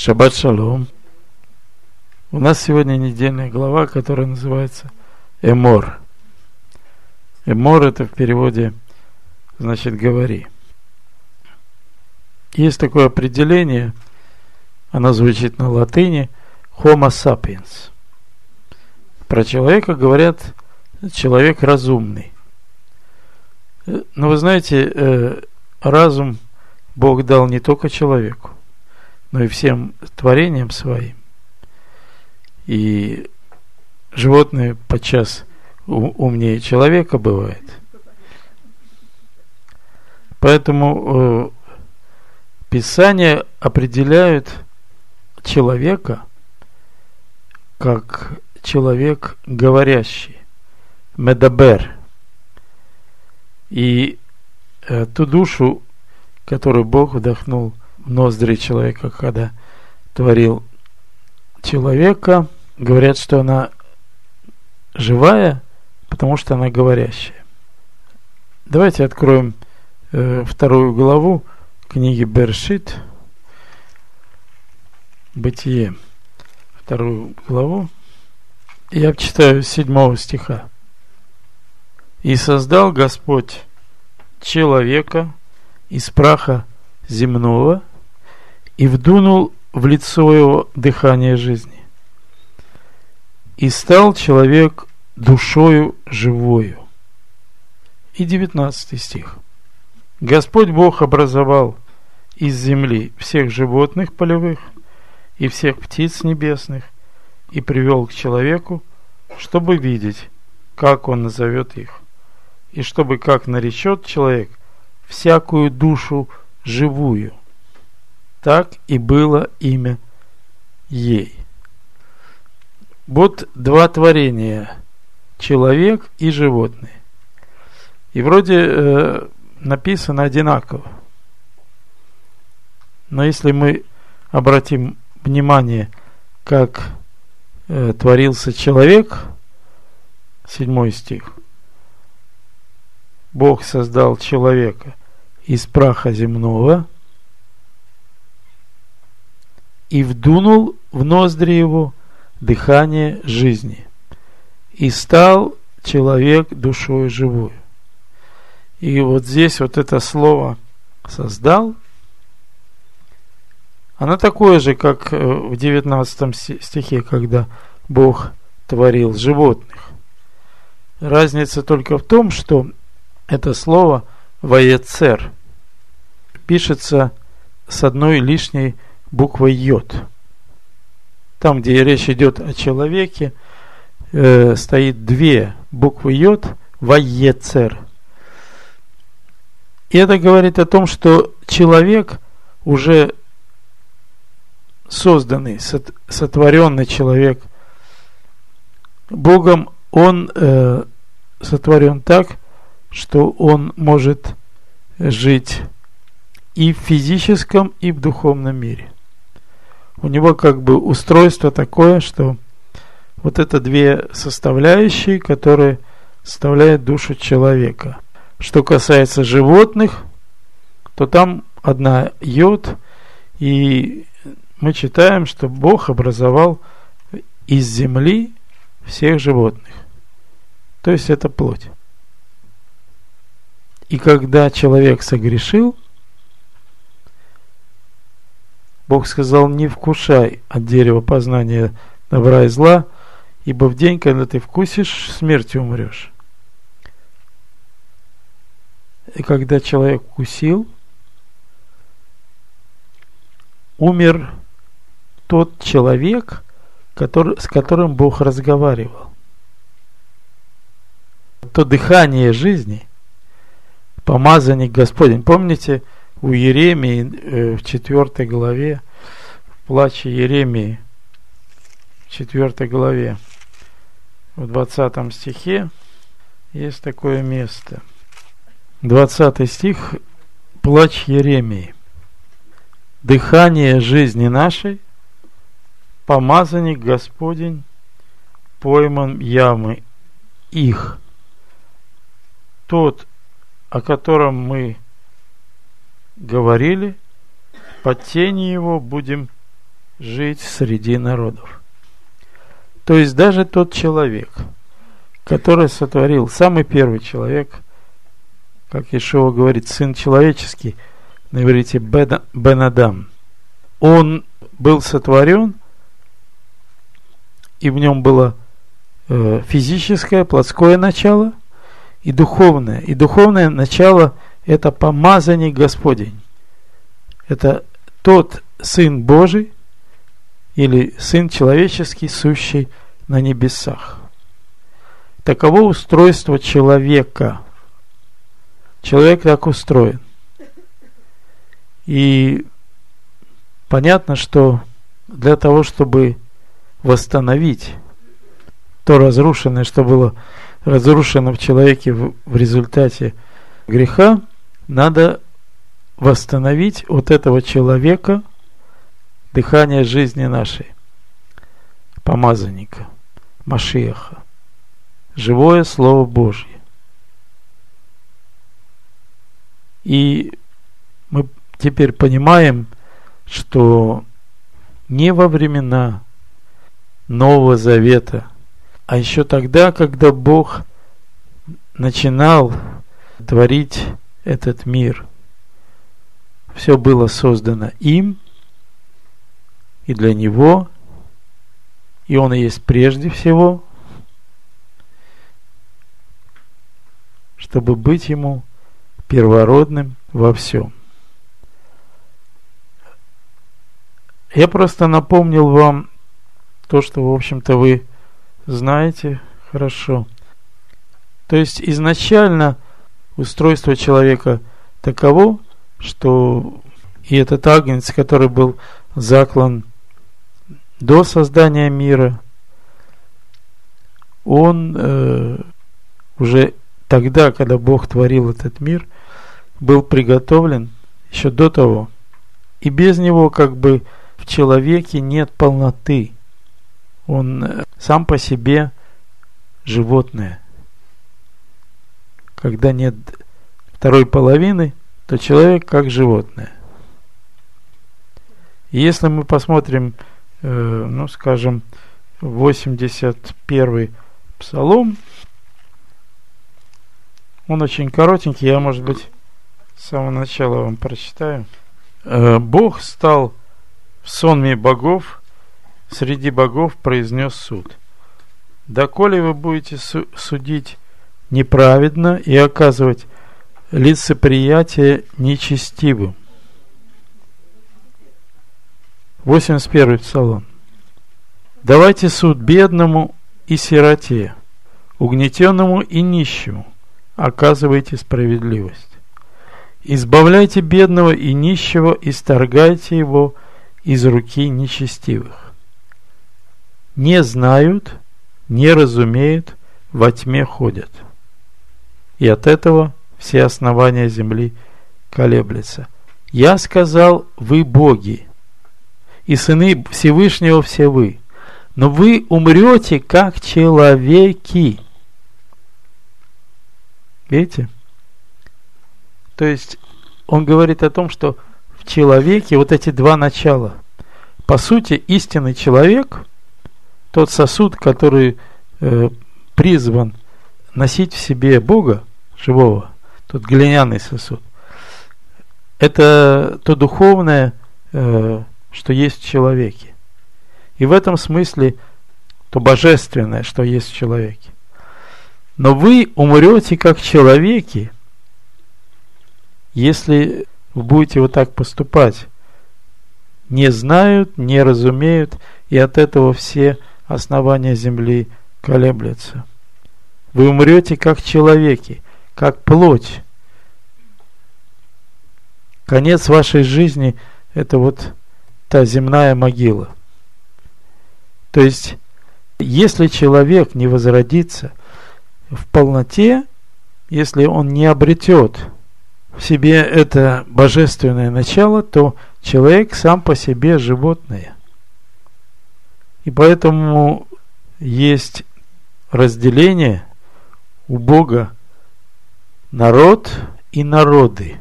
Шаббат шалом. У нас сегодня недельная глава, которая называется Эмор. Эмор это в переводе значит говори. Есть такое определение, оно звучит на латыни Homo sapiens. Про человека говорят человек разумный. Но вы знаете, э, разум Бог дал не только человеку, но и всем творениям своим. И животные подчас умнее человека бывает. Поэтому э, Писания определяют человека как человек говорящий, медабер. И э, ту душу, которую Бог вдохнул ноздри человека, когда творил человека, говорят, что она живая, потому что она говорящая. Давайте откроем э, вторую главу книги Бершит, Бытие, вторую главу. Я читаю седьмого стиха. «И создал Господь человека из праха земного и вдунул в лицо его дыхание жизни. И стал человек душою живою». И девятнадцатый стих. Господь Бог образовал из земли всех животных полевых и всех птиц небесных и привел к человеку, чтобы видеть, как он назовет их, и чтобы как наречет человек всякую душу живую. Так и было имя ей. Вот два творения – человек и животные. И вроде э, написано одинаково. Но если мы обратим внимание, как э, творился человек, седьмой стих, Бог создал человека из праха земного и вдунул в ноздри его дыхание жизни, и стал человек душой живой. И вот здесь вот это слово «создал», оно такое же, как э, в 19 стихе, когда Бог творил животных. Разница только в том, что это слово «воецер» пишется с одной лишней буквой «йод». Там, где речь идет о человеке, э, стоит две буквы «йод» «воецер». И это говорит о том, что человек уже созданный, сотворенный человек Богом, он э, сотворен так, что он может жить и в физическом, и в духовном мире. У него как бы устройство такое, что вот это две составляющие, которые составляют душу человека – что касается животных, то там одна йод, и мы читаем, что Бог образовал из земли всех животных. То есть это плоть. И когда человек согрешил, Бог сказал, не вкушай от дерева познания добра и зла, ибо в день, когда ты вкусишь, смертью умрешь. И когда человек укусил, умер тот человек, который, с которым Бог разговаривал. То дыхание жизни, помазанник Господень. Помните, у Еремии э, в 4 главе, в плаче Еремии, в 4 главе, в 20 стихе, есть такое место – 20 стих, плач Еремии. Дыхание жизни нашей, помазанник Господень, пойман ямы их. Тот, о котором мы говорили, под тени его будем жить среди народов. То есть даже тот человек, который сотворил, самый первый человек, как Ишова говорит, сын человеческий, на иврите Бен Адам, он был сотворен, и в нем было э, физическое, плотское начало и духовное. И духовное начало – это помазание Господень. Это тот Сын Божий или Сын человеческий, сущий на небесах. Таково устройство человека. Человек так устроен. И понятно, что для того, чтобы восстановить то разрушенное, что было разрушено в человеке в результате греха, надо восстановить от этого человека дыхание жизни нашей, помазанника, Машиаха, живое Слово Божье. И мы теперь понимаем, что не во времена Нового Завета, а еще тогда, когда Бог начинал творить этот мир, все было создано им и для Него, и Он и есть прежде всего, чтобы быть Ему первородным во всем. Я просто напомнил вам то, что, в общем-то, вы знаете хорошо. То есть изначально устройство человека таково, что и этот агнец, который был заклан до создания мира, он э, уже тогда, когда Бог творил этот мир, был приготовлен еще до того. И без него как бы в человеке нет полноты. Он э, сам по себе животное. Когда нет второй половины, то человек как животное. И если мы посмотрим, э, ну, скажем, 81 псалом, он очень коротенький, я, может быть, с самого начала вам прочитаю. Э, Бог стал в сонме богов, среди богов произнес суд. Доколе вы будете судить неправедно и оказывать лицеприятие нечестивым. 81 псалом. Давайте суд бедному и сироте, угнетенному и нищему, оказывайте справедливость. Избавляйте бедного и нищего, исторгайте его из руки нечестивых. Не знают, не разумеют, во тьме ходят. И от этого все основания земли колеблются. Я сказал, вы боги, и сыны Всевышнего все вы, но вы умрете как человеки. Видите? То есть он говорит о том, что в человеке вот эти два начала. По сути, истинный человек, тот сосуд, который э, призван носить в себе Бога живого, тот глиняный сосуд, это то духовное, э, что есть в человеке. И в этом смысле то божественное, что есть в человеке. Но вы умрете как человеки, если вы будете вот так поступать. Не знают, не разумеют, и от этого все основания земли колеблются. Вы умрете как человеки, как плоть. Конец вашей жизни – это вот та земная могила. То есть, если человек не возродится в полноте, если он не обретет в себе это божественное начало, то человек сам по себе животное. И поэтому есть разделение у Бога народ и народы.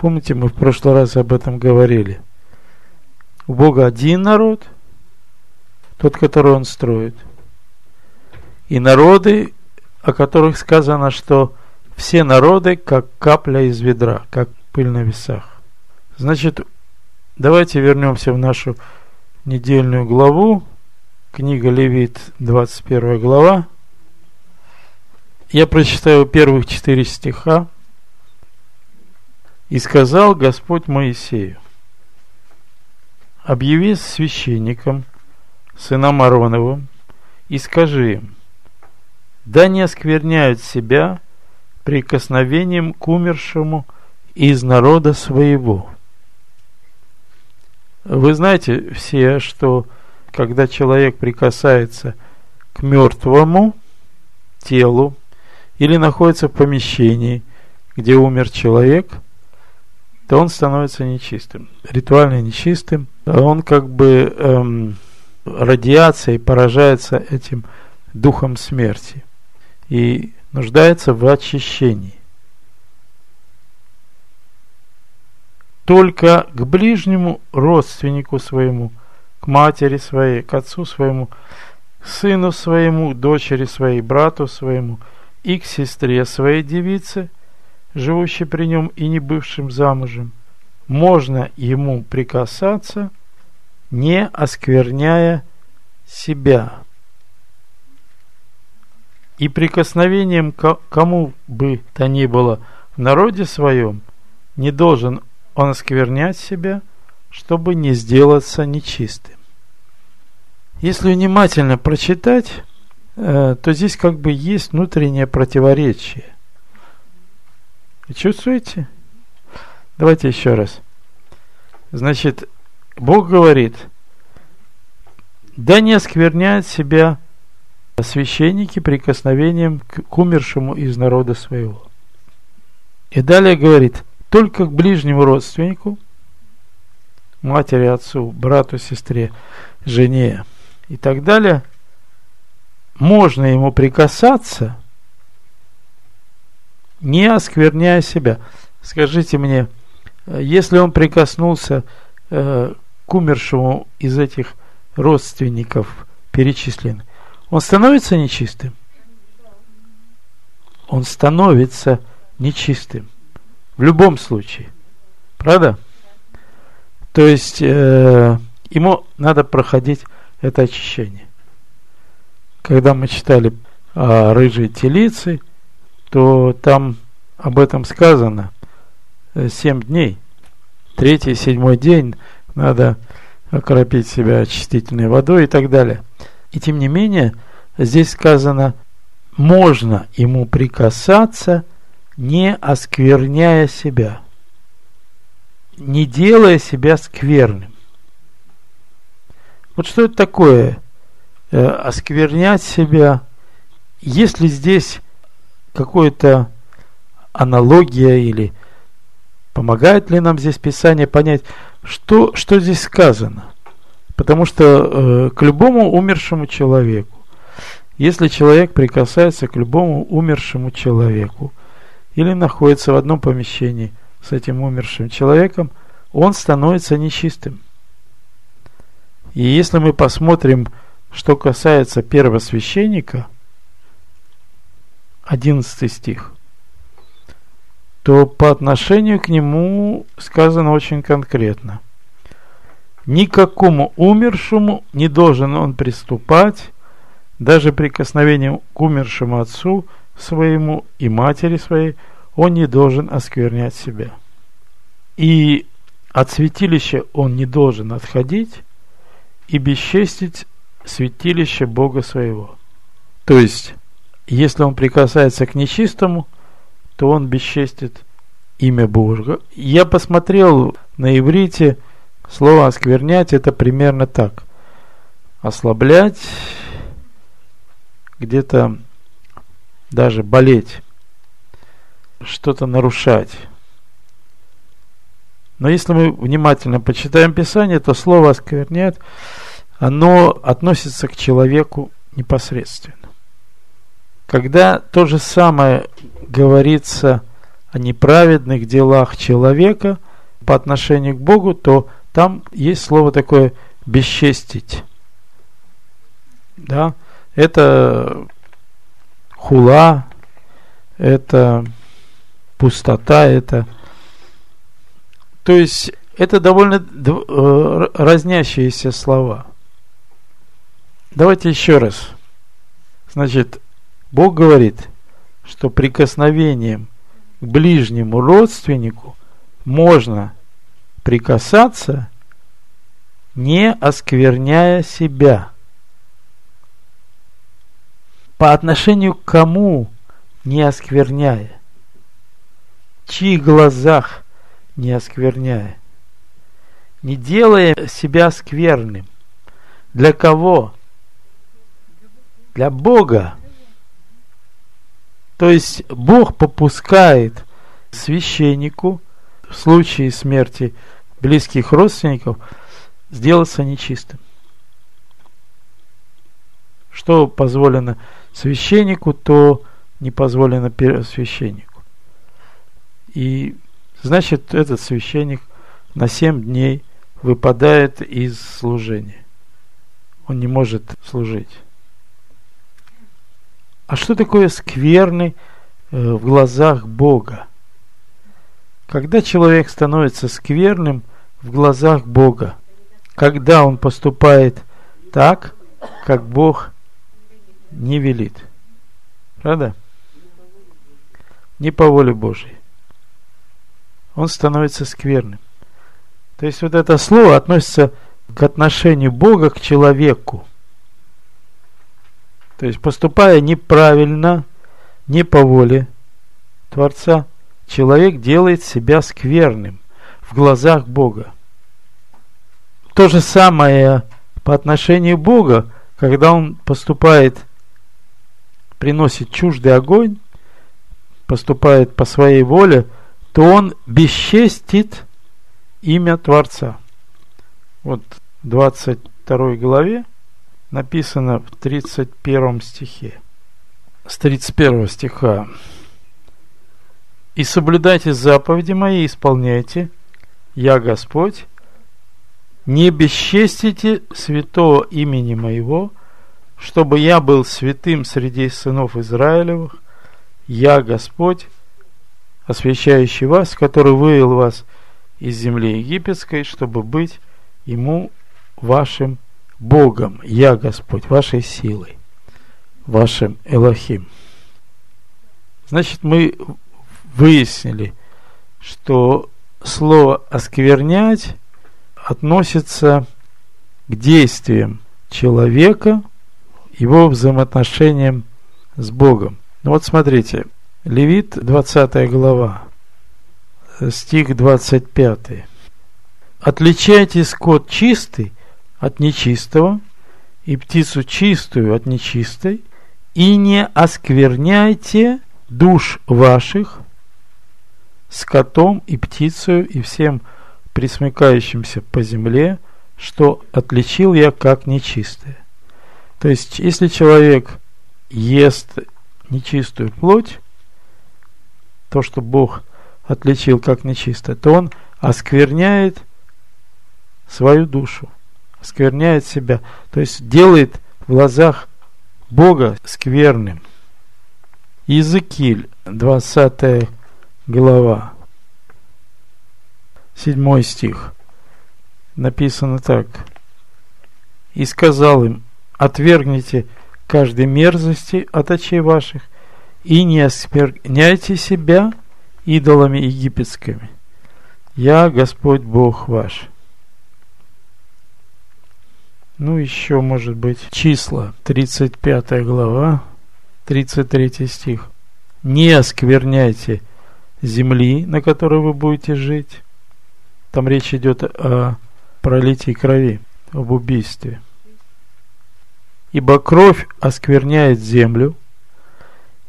Помните, мы в прошлый раз об этом говорили. У Бога один народ, тот, который Он строит. И народы, о которых сказано, что все народы, как капля из ведра, как пыль на весах. Значит, давайте вернемся в нашу недельную главу. Книга Левит, 21 глава. Я прочитаю первых четыре стиха. «И сказал Господь Моисею, объяви священникам, сынам Ароновым, и скажи им, да не оскверняют себя прикосновением к умершему из народа своего. Вы знаете все, что когда человек прикасается к мертвому телу или находится в помещении, где умер человек, то он становится нечистым, ритуально нечистым. Он как бы эм, радиацией поражается этим духом смерти и нуждается в очищении. Только к ближнему родственнику своему, к матери своей, к отцу своему, сыну своему, дочери своей, брату своему и к сестре своей девице, живущей при нем и не бывшим замужем, можно ему прикасаться, не оскверняя себя и прикосновением к кому бы то ни было в народе своем не должен он осквернять себя, чтобы не сделаться нечистым. Если внимательно прочитать, то здесь как бы есть внутреннее противоречие. Чувствуете? Давайте еще раз. Значит, Бог говорит, да не оскверняет себя священники прикосновением к умершему из народа своего. И далее говорит, только к ближнему родственнику, матери, отцу, брату, сестре, жене и так далее, можно ему прикасаться, не оскверняя себя. Скажите мне, если он прикоснулся э, к умершему из этих родственников перечисленных, он становится нечистым? Он становится нечистым. В любом случае. Правда? То есть э, ему надо проходить это очищение. Когда мы читали о рыжей телице, то там об этом сказано э, семь дней. Третий, седьмой день надо окропить себя очистительной водой и так далее. И тем не менее, здесь сказано, можно ему прикасаться, не оскверняя себя, не делая себя скверным. Вот что это такое? Э, осквернять себя. Есть ли здесь какая-то аналогия или помогает ли нам здесь Писание понять, что, что здесь сказано? Потому что э, к любому умершему человеку, если человек прикасается к любому умершему человеку или находится в одном помещении с этим умершим человеком, он становится нечистым. И если мы посмотрим, что касается первого священника, 11 стих, то по отношению к нему сказано очень конкретно. Никакому умершему не должен он приступать, даже прикосновением к умершему отцу своему и матери своей он не должен осквернять себя. И от святилища он не должен отходить и бесчестить святилище Бога своего. То есть, если он прикасается к нечистому, то он бесчестит имя Божье. Я посмотрел на иврите – Слово осквернять это примерно так. Ослаблять, где-то даже болеть, что-то нарушать. Но если мы внимательно почитаем Писание, то слово осквернять, оно относится к человеку непосредственно. Когда то же самое говорится о неправедных делах человека по отношению к Богу, то там есть слово такое бесчестить. Да, это хула, это пустота, это... То есть это довольно э, разнящиеся слова. Давайте еще раз. Значит, Бог говорит, что прикосновением к ближнему родственнику можно прикасаться, не оскверняя себя. По отношению к кому не оскверняя? В чьих глазах не оскверняя? Не делая себя скверным. Для кого? Для Бога. То есть Бог попускает священнику в случае смерти близких родственников сделаться нечистым. Что позволено священнику, то не позволено священнику. И значит, этот священник на семь дней выпадает из служения. Он не может служить. А что такое скверный э, в глазах Бога? Когда человек становится скверным в глазах Бога, когда он поступает так, как Бог не велит. Правда? Не по воле Божьей. Он становится скверным. То есть вот это слово относится к отношению Бога к человеку. То есть поступая неправильно, не по воле Творца, человек делает себя скверным в глазах Бога. То же самое по отношению Бога, когда Он поступает, приносит чуждый огонь, поступает по своей воле, то Он бесчестит имя Творца. Вот в 22 главе написано в 31 стихе. С 31 стиха. «И соблюдайте заповеди мои, исполняйте, я Господь, не бесчестите святого имени моего, чтобы я был святым среди сынов Израилевых, я Господь, освящающий вас, который вывел вас из земли египетской, чтобы быть ему вашим Богом, я Господь, вашей силой, вашим Элохим. Значит, мы выяснили, что слово «осквернять» относится к действиям человека, его взаимоотношениям с Богом. Ну вот смотрите, Левит, 20 глава, стих 25. «Отличайте скот чистый от нечистого, и птицу чистую от нечистой, и не оскверняйте душ ваших скотом и птицею и всем присмыкающимся по земле, что отличил я как нечистое. То есть, если человек ест нечистую плоть, то, что Бог отличил как нечистое, то он оскверняет свою душу, оскверняет себя, то есть делает в глазах Бога скверным. Иезекииль, 20 глава, седьмой стих. Написано так. «И сказал им, отвергните каждой мерзости от очей ваших, и не оскверняйте себя идолами египетскими. Я Господь Бог ваш». Ну, еще, может быть, числа, 35 глава, 33 стих. «Не оскверняйте земли, на которой вы будете жить, там речь идет о пролитии крови, об убийстве. Ибо кровь оскверняет землю,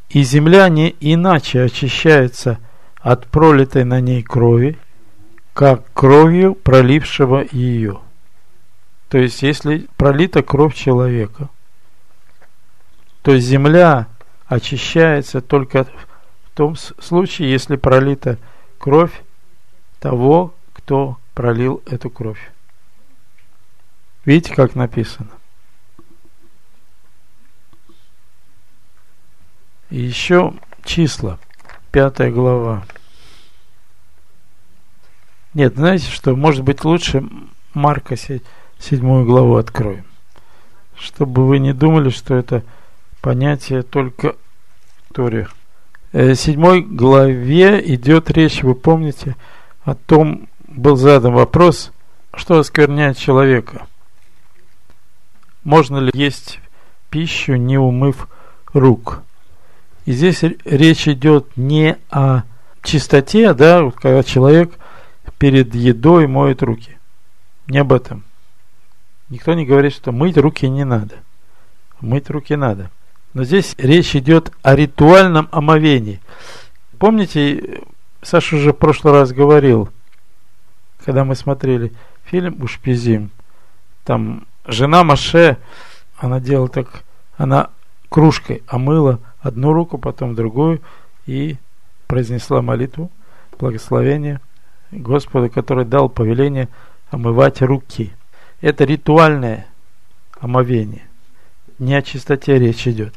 и земля не иначе очищается от пролитой на ней крови, как кровью пролившего ее. То есть, если пролита кровь человека, то земля очищается только в том случае, если пролита кровь того, кто пролил эту кровь. Видите, как написано? И еще числа. Пятая глава. Нет, знаете что, может быть лучше Марка седьмую главу откроем. Чтобы вы не думали, что это понятие только Торе. В седьмой главе идет речь, вы помните, о том, был задан вопрос, что оскверняет человека. Можно ли есть пищу, не умыв рук? И здесь речь идет не о чистоте, да, когда человек перед едой моет руки. Не об этом. Никто не говорит, что мыть руки не надо. Мыть руки надо. Но здесь речь идет о ритуальном омовении. Помните, Саша уже в прошлый раз говорил, когда мы смотрели фильм «Ушпизим», там жена Маше, она делала так, она кружкой омыла одну руку, потом другую и произнесла молитву, благословение Господа, который дал повеление омывать руки. Это ритуальное омовение. Не о чистоте речь идет.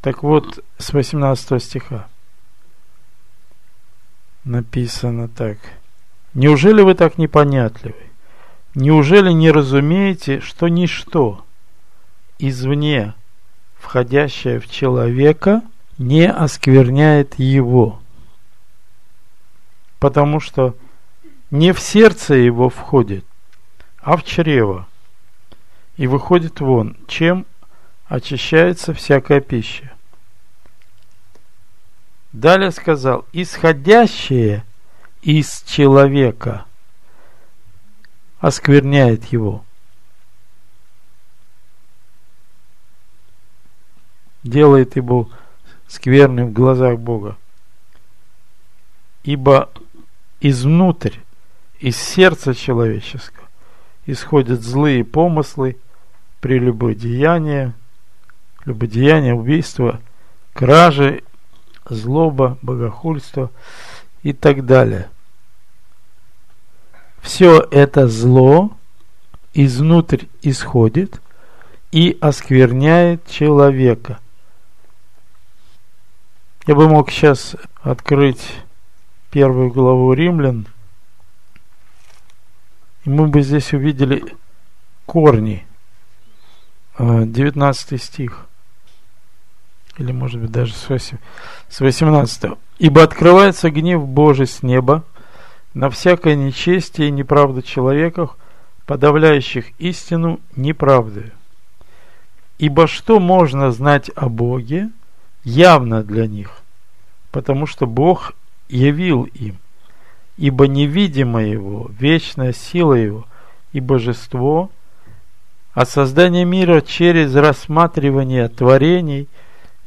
Так вот, с 18 стиха написано так. Неужели вы так непонятливы? Неужели не разумеете, что ничто извне, входящее в человека, не оскверняет его? Потому что не в сердце его входит, а в чрево, и выходит вон, чем очищается всякая пища. Далее сказал, исходящее из человека оскверняет его. Делает его скверным в глазах Бога. Ибо изнутрь, из сердца человеческого исходят злые помыслы, прелюбодеяния, любодеяние, убийство, кражи, злоба, богохульство и так далее. Все это зло изнутрь исходит и оскверняет человека. Я бы мог сейчас открыть первую главу римлян, мы бы здесь увидели корни. 19 а, стих или может быть даже с 18. «Ибо открывается гнев Божий с неба на всякое нечестие и неправду человеков, подавляющих истину неправдою. Ибо что можно знать о Боге явно для них, потому что Бог явил им, ибо невидимо Его, вечная сила Его и божество, от создания мира через рассматривание творений –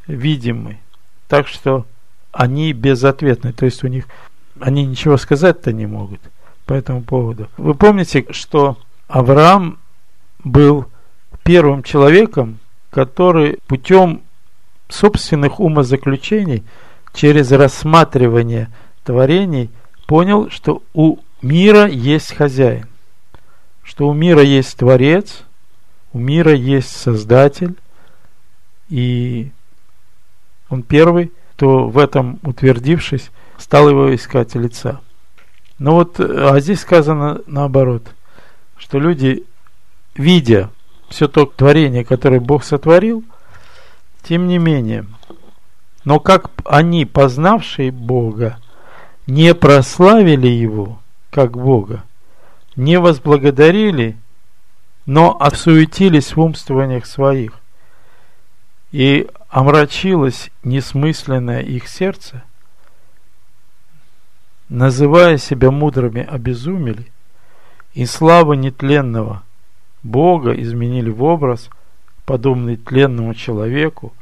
видимы. Так что они безответны. То есть у них они ничего сказать-то не могут по этому поводу. Вы помните, что Авраам был первым человеком, который путем собственных умозаключений через рассматривание творений понял, что у мира есть хозяин, что у мира есть Творец, у мира есть Создатель, и он первый, кто в этом утвердившись, стал его искать лица. Но вот, а здесь сказано наоборот, что люди, видя все то творение, которое Бог сотворил, тем не менее, но как они, познавшие Бога, не прославили Его, как Бога, не возблагодарили, но осуетились в умствованиях своих, и омрачилось несмысленное их сердце, называя себя мудрыми, обезумели, и славу нетленного Бога изменили в образ, подобный тленному человеку,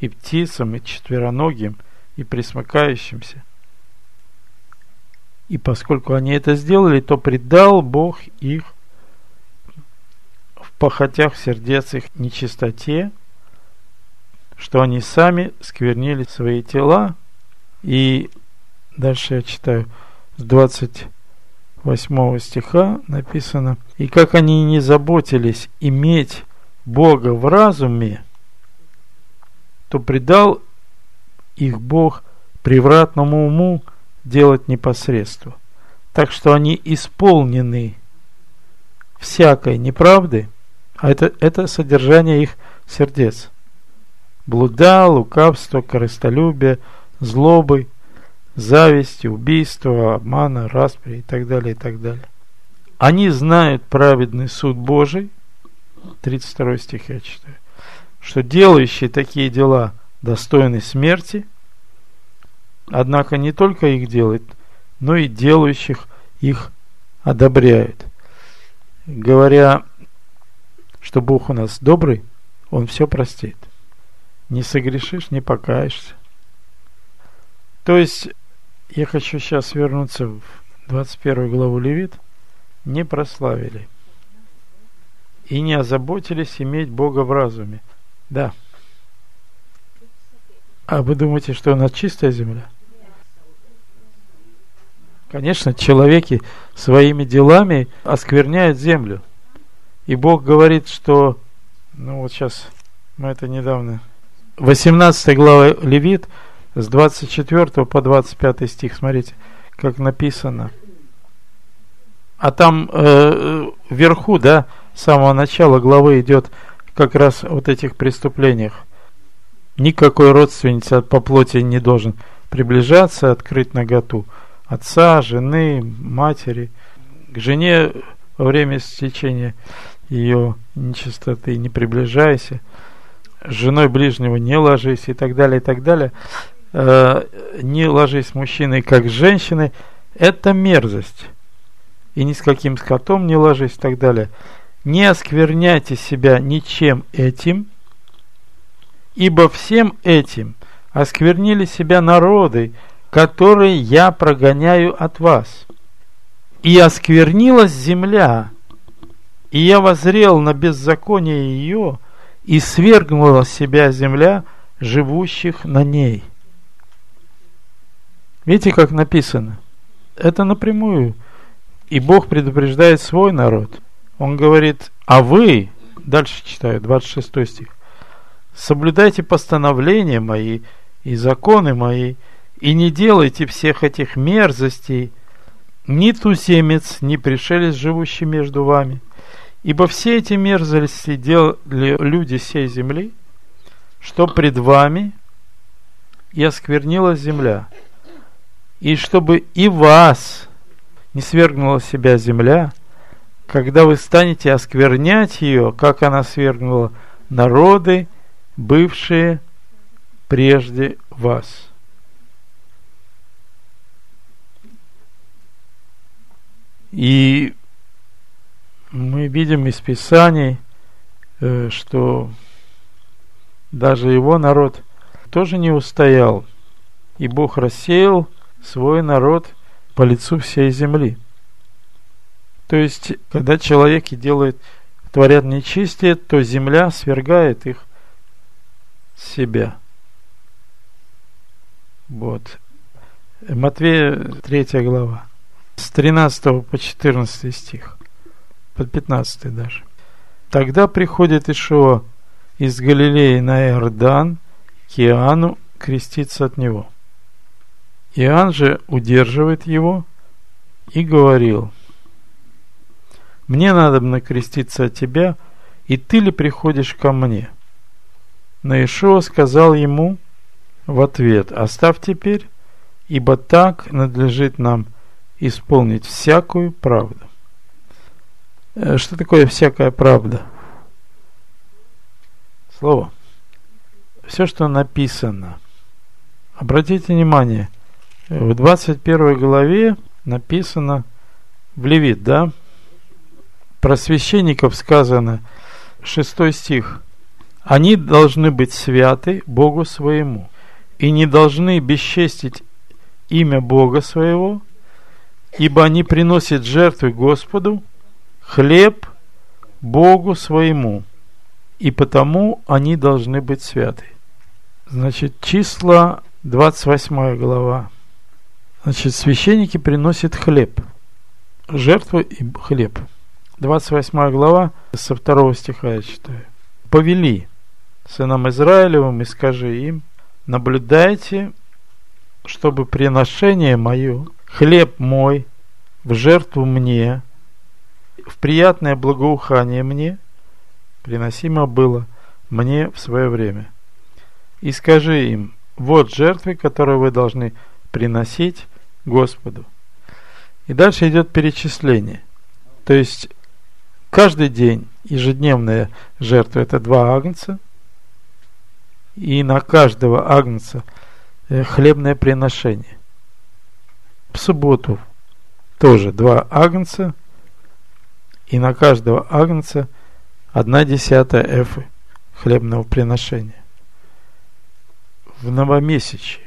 и птицам, и четвероногим, и присмыкающимся. И поскольку они это сделали, то предал Бог их в похотях сердец их нечистоте, что они сами сквернили свои тела. И дальше я читаю с 28 8 стиха написано, «И как они не заботились иметь Бога в разуме, то предал их Бог превратному уму делать непосредство. Так что они исполнены всякой неправды, а это, это содержание их сердец. Блуда, лукавство, корыстолюбие, злобы, зависти, убийства, обмана, распри и так далее, и так далее. Они знают праведный суд Божий, 32 стих я читаю, что делающие такие дела достойны смерти, однако не только их делают, но и делающих их одобряют. Говоря, что Бог у нас добрый, Он все простит. Не согрешишь, не покаешься. То есть, я хочу сейчас вернуться в 21 главу Левит. Не прославили. И не озаботились иметь Бога в разуме. Да. А вы думаете, что у нас чистая земля? Конечно, человеки своими делами оскверняют землю. И Бог говорит, что, ну вот сейчас мы это недавно, 18 глава Левит, с 24 по 25 стих, смотрите, как написано. А там э, вверху, да, с самого начала главы идет как раз вот этих преступлениях. Никакой родственница по плоти не должен приближаться, открыть наготу отца, жены, матери. К жене во время стечения ее нечистоты не приближайся. С женой ближнего не ложись и так далее, и так далее. Э, не ложись с мужчиной, как с женщиной. Это мерзость. И ни с каким скотом не ложись и так далее. Не оскверняйте себя ничем этим, ибо всем этим осквернили себя народы, которые я прогоняю от вас. И осквернилась земля, и я возрел на беззаконие ее, и свергнула себя земля живущих на ней. Видите, как написано? Это напрямую. И Бог предупреждает свой народ. Он говорит, а вы, дальше читаю, 26 стих, соблюдайте постановления мои и законы мои, и не делайте всех этих мерзостей, ни туземец, ни пришелец, живущий между вами. Ибо все эти мерзости делали люди сей земли, что пред вами и осквернила земля, и чтобы и вас не свергнула себя земля, когда вы станете осквернять ее, как она свергнула народы, бывшие прежде вас. И мы видим из Писаний, э, что даже его народ тоже не устоял, и Бог рассеял свой народ по лицу всей земли. То есть, когда человеки делают, творят нечистие, то земля свергает их себя. Вот. Матвея 3 глава с 13 по 14 стих, под 15 даже. Тогда приходит Ишуа из Галилеи на Иордан к Иоанну креститься от него. Иоанн же удерживает его и говорил, «Мне надо креститься от тебя, и ты ли приходишь ко мне?» Но Ишуа сказал ему в ответ, «Оставь теперь, ибо так надлежит нам – исполнить всякую правду. Э, что такое всякая правда? Слово. Все, что написано. Обратите внимание, в 21 главе написано в Левит, да? Про священников сказано, 6 стих. Они должны быть святы Богу своему и не должны бесчестить имя Бога своего, ибо они приносят жертвы Господу, хлеб Богу своему, и потому они должны быть святы. Значит, числа 28 глава. Значит, священники приносят хлеб. жертва и хлеб. 28 глава, со второго стиха я читаю. «Повели сынам Израилевым и скажи им, наблюдайте, чтобы приношение мое, хлеб мой, в жертву мне, в приятное благоухание мне, приносимо было мне в свое время. И скажи им, вот жертвы, которые вы должны приносить Господу. И дальше идет перечисление. То есть каждый день ежедневная жертва это два агнца. И на каждого агнца э, хлебное приношение. В субботу тоже два агнца. И на каждого агнца одна десятая эфы хлебного приношения. В новомесячье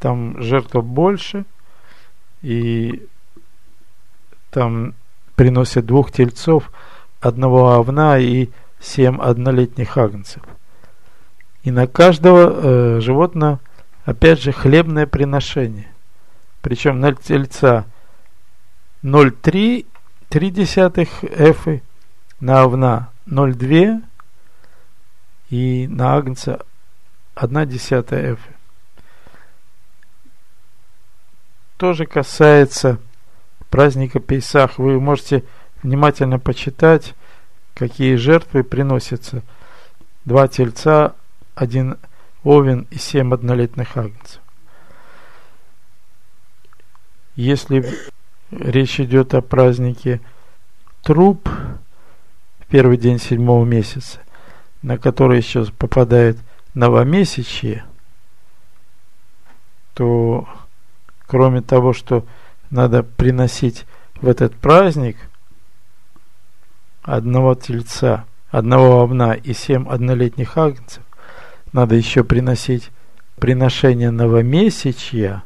там жертва больше, и там приносят двух тельцов, одного овна и семь однолетних агнцев. И на каждого э, животного, опять же, хлебное приношение. Причем на тельца 0,3 десятых эфы, на овна 0,2 и на агнца 1 десятая эфы. тоже касается праздника Пейсах. Вы можете внимательно почитать, какие жертвы приносятся. Два тельца, один овен и семь однолетних агнцев. Если речь идет о празднике труп, первый день седьмого месяца, на который еще попадает новомесячье, то кроме того, что надо приносить в этот праздник одного тельца, одного овна и семь однолетних агнцев, надо еще приносить приношение новомесячья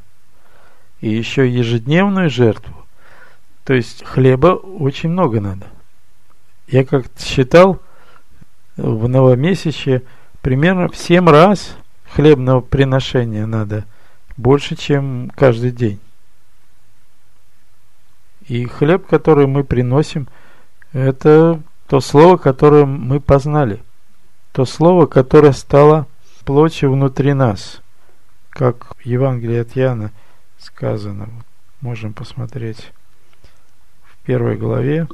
и еще ежедневную жертву. То есть хлеба очень много надо. Я как считал, в новомесячье примерно в семь раз хлебного приношения надо – больше, чем каждый день. И хлеб, который мы приносим, это то слово, которое мы познали. То слово, которое стало плотью внутри нас. Как в Евангелии от Иоанна сказано. Можем посмотреть в первой главе.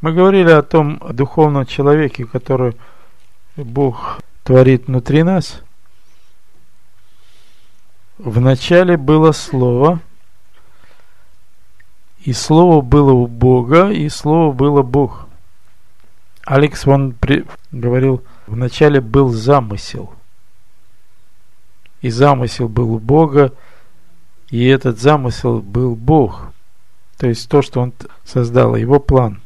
Мы говорили о том духовном человеке, который Бог творит внутри нас – в начале было Слово, и Слово было у Бога, и Слово было Бог. Алекс Ван при... говорил, в начале был замысел. И замысел был у Бога, и этот замысел был Бог. То есть то, что Он создал, Его план.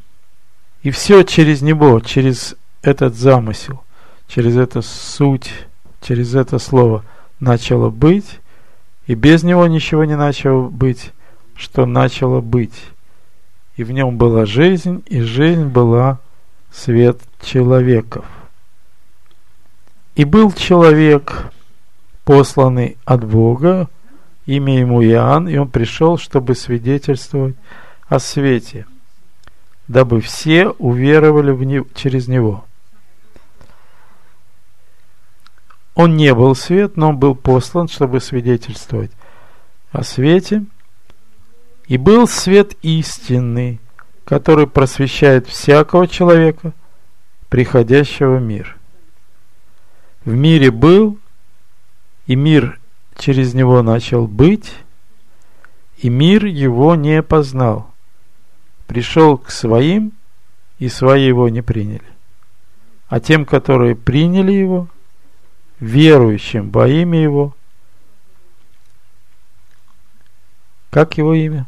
И все через Него, через этот замысел, через эту суть, через это слово начало быть, и без него ничего не начало быть, что начало быть. И в нем была жизнь, и жизнь была свет человеков. И был человек, посланный от Бога, имя ему Иоанн, и он пришел, чтобы свидетельствовать о свете, дабы все уверовали в не, через него. Он не был свет, но он был послан, чтобы свидетельствовать о свете. И был свет истинный, который просвещает всякого человека, приходящего в мир. В мире был, и мир через него начал быть, и мир его не познал. Пришел к своим, и свои его не приняли. А тем, которые приняли его, верующим во имя Его. Как его имя?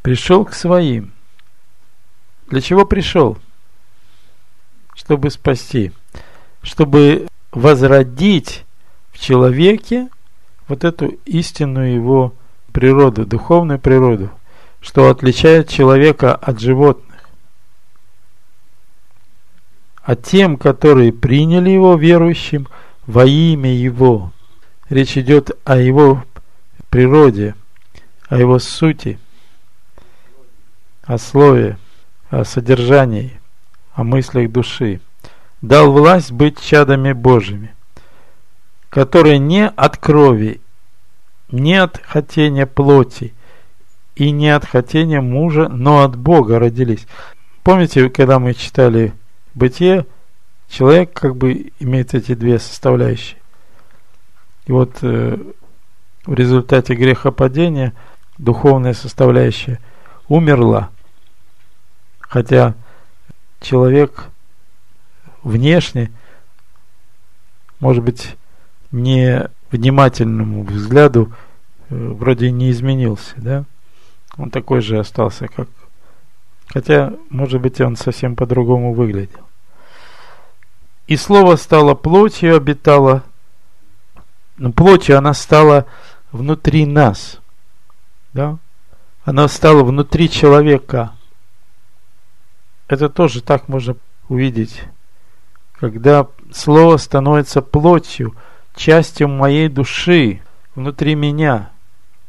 Пришел к своим. Для чего пришел? Чтобы спасти. Чтобы возродить в человеке вот эту истинную его природу, духовную природу, что отличает человека от животных а тем, которые приняли его верующим во имя его. речь идет о его природе, о его сути, о слове, о содержании, о мыслях души. Дал власть быть чадами Божьими, которые не от крови, не от хотения плоти и не от хотения мужа, но от Бога родились. Помните, когда мы читали Бытие, человек как бы имеет эти две составляющие. И вот э, в результате грехопадения духовная составляющая умерла. Хотя человек внешне, может быть, не внимательному взгляду э, вроде не изменился, да? Он такой же остался, как... Хотя, может быть, он совсем по-другому выглядел. И слово стало плотью, обитало но плотью она стала внутри нас. Да? Она стала внутри человека. Это тоже так можно увидеть. Когда слово становится плотью, частью моей души, внутри меня,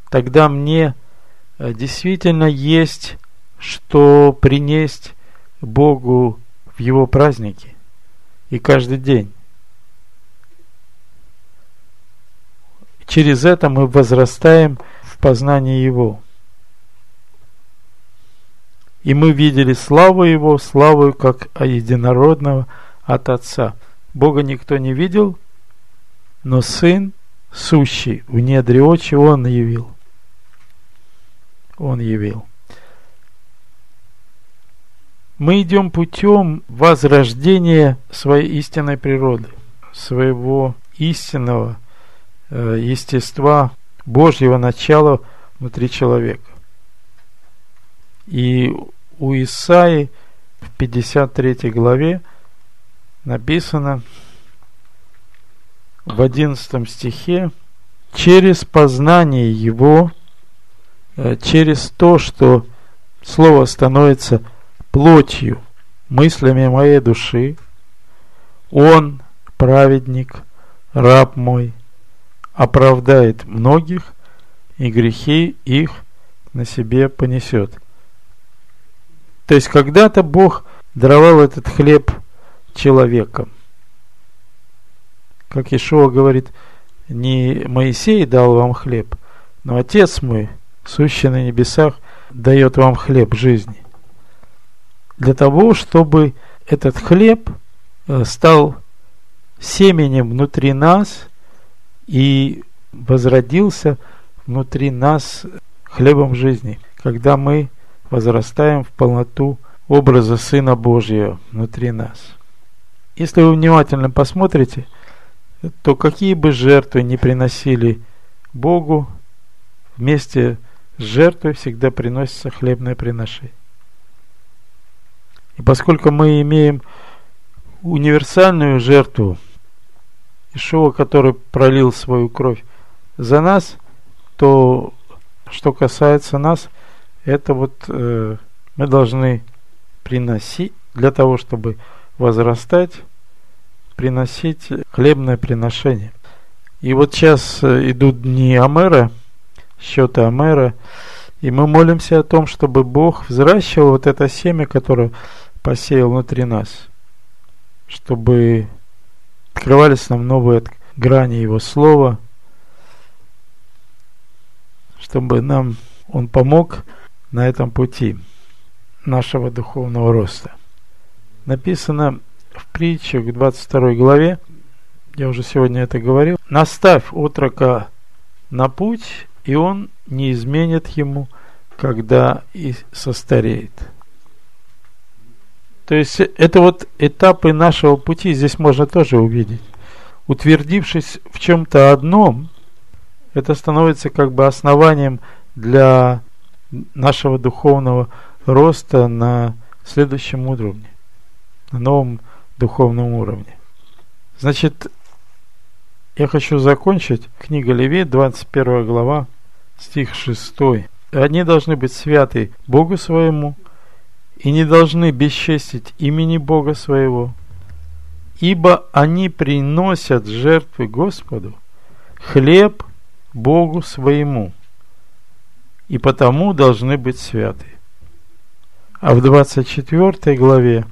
тогда мне э, действительно есть что принести Богу в Его праздники и каждый день. Через это мы возрастаем в познании Его. И мы видели славу Его, славу как единородного от Отца. Бога никто не видел, но Сын, сущий в недре очи, Он явил. Он явил. Мы идем путем возрождения своей истинной природы, своего истинного Э, естества Божьего начала внутри человека. И у Исаи в 53 главе написано в 11 стихе через познание его, э, через то, что Слово становится плотью, мыслями моей души, Он, праведник, раб мой, оправдает многих, и грехи их на себе понесет. То есть когда-то Бог даровал этот хлеб человекам. Как Ишуа говорит, не Моисей дал вам хлеб, но Отец мой, сущий на небесах, дает вам хлеб жизни. Для того, чтобы этот хлеб э, стал семенем внутри нас – и возродился внутри нас хлебом жизни, когда мы возрастаем в полноту образа Сына Божьего внутри нас. Если вы внимательно посмотрите, то какие бы жертвы ни приносили Богу, вместе с жертвой всегда приносится хлебное приношение. И поскольку мы имеем универсальную жертву Ишуа, который пролил свою кровь за нас, то что касается нас, это вот э, мы должны приносить для того, чтобы возрастать, приносить хлебное приношение. И вот сейчас э, идут дни Амера, счеты Амера, и мы молимся о том, чтобы Бог взращивал вот это семя, которое посеял внутри нас, чтобы открывались нам новые грани Его Слова, чтобы нам Он помог на этом пути нашего духовного роста. Написано в притче к 22 главе, я уже сегодня это говорил, «Наставь отрока на путь, и он не изменит ему, когда и состареет». То есть это вот этапы нашего пути здесь можно тоже увидеть. Утвердившись в чем-то одном, это становится как бы основанием для нашего духовного роста на следующем уровне, на новом духовном уровне. Значит, я хочу закончить. Книга Левит, 21 глава, стих 6. Они должны быть святы Богу своему, и не должны бесчестить имени Бога своего, ибо они приносят жертвы Господу хлеб Богу своему, и потому должны быть святы. А в 24 главе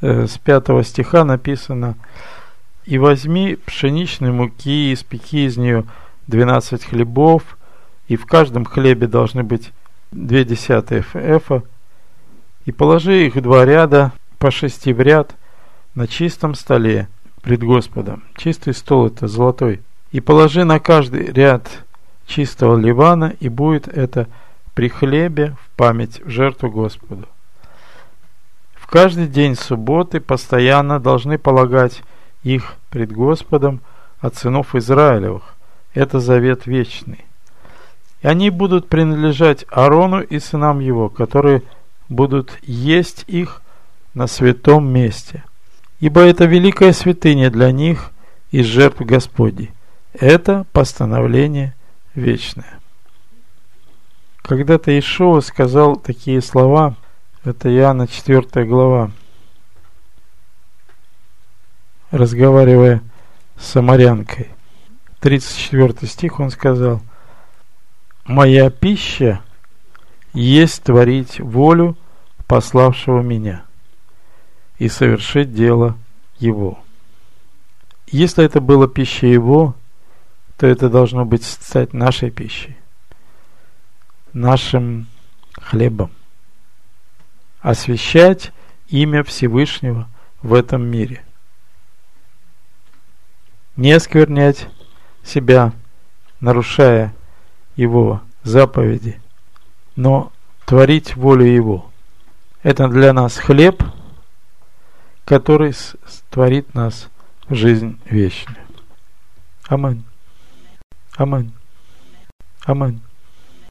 э, с 5 стиха написано «И возьми пшеничной муки, и испеки из нее 12 хлебов, и в каждом хлебе должны быть две десятых эфа, и положи их два ряда по шести в ряд на чистом столе пред Господом. Чистый стол это золотой. И положи на каждый ряд чистого ливана, и будет это при хлебе в память в жертву Господу. В каждый день субботы постоянно должны полагать их пред Господом от сынов Израилевых. Это завет вечный. И они будут принадлежать Аарону и сынам его, которые будут есть их на святом месте. Ибо это великая святыня для них из жертв Господи. Это постановление вечное. Когда-то Ишуа сказал такие слова, это Иоанна 4 глава, разговаривая с самарянкой. 34 стих он сказал, «Моя пища есть творить волю пославшего меня и совершить дело его». Если это было пища его, то это должно быть стать нашей пищей нашим хлебом. Освящать имя Всевышнего в этом мире. Не осквернять себя, нарушая Его заповеди, но творить волю Его. Это для нас хлеб, который творит нас жизнь вечную. Аминь. Аминь. Аминь.